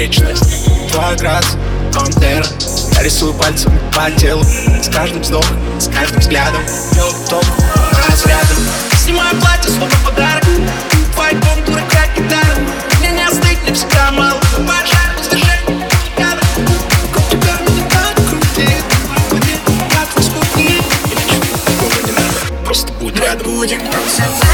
вечность Твой образ, он терра Я рисую пальцем по телу. С каждым вздохом, с каждым взглядом. Белый топ, Снимаю платье, словно подарок. Твой контур, как гитара Мне не остыть, мне всегда мало. Пожар, без движения, кадр Вокруг тебя меня так крутит Води, как воскурни Я ничего не надо. Просто будь рядом. Будем танцевать.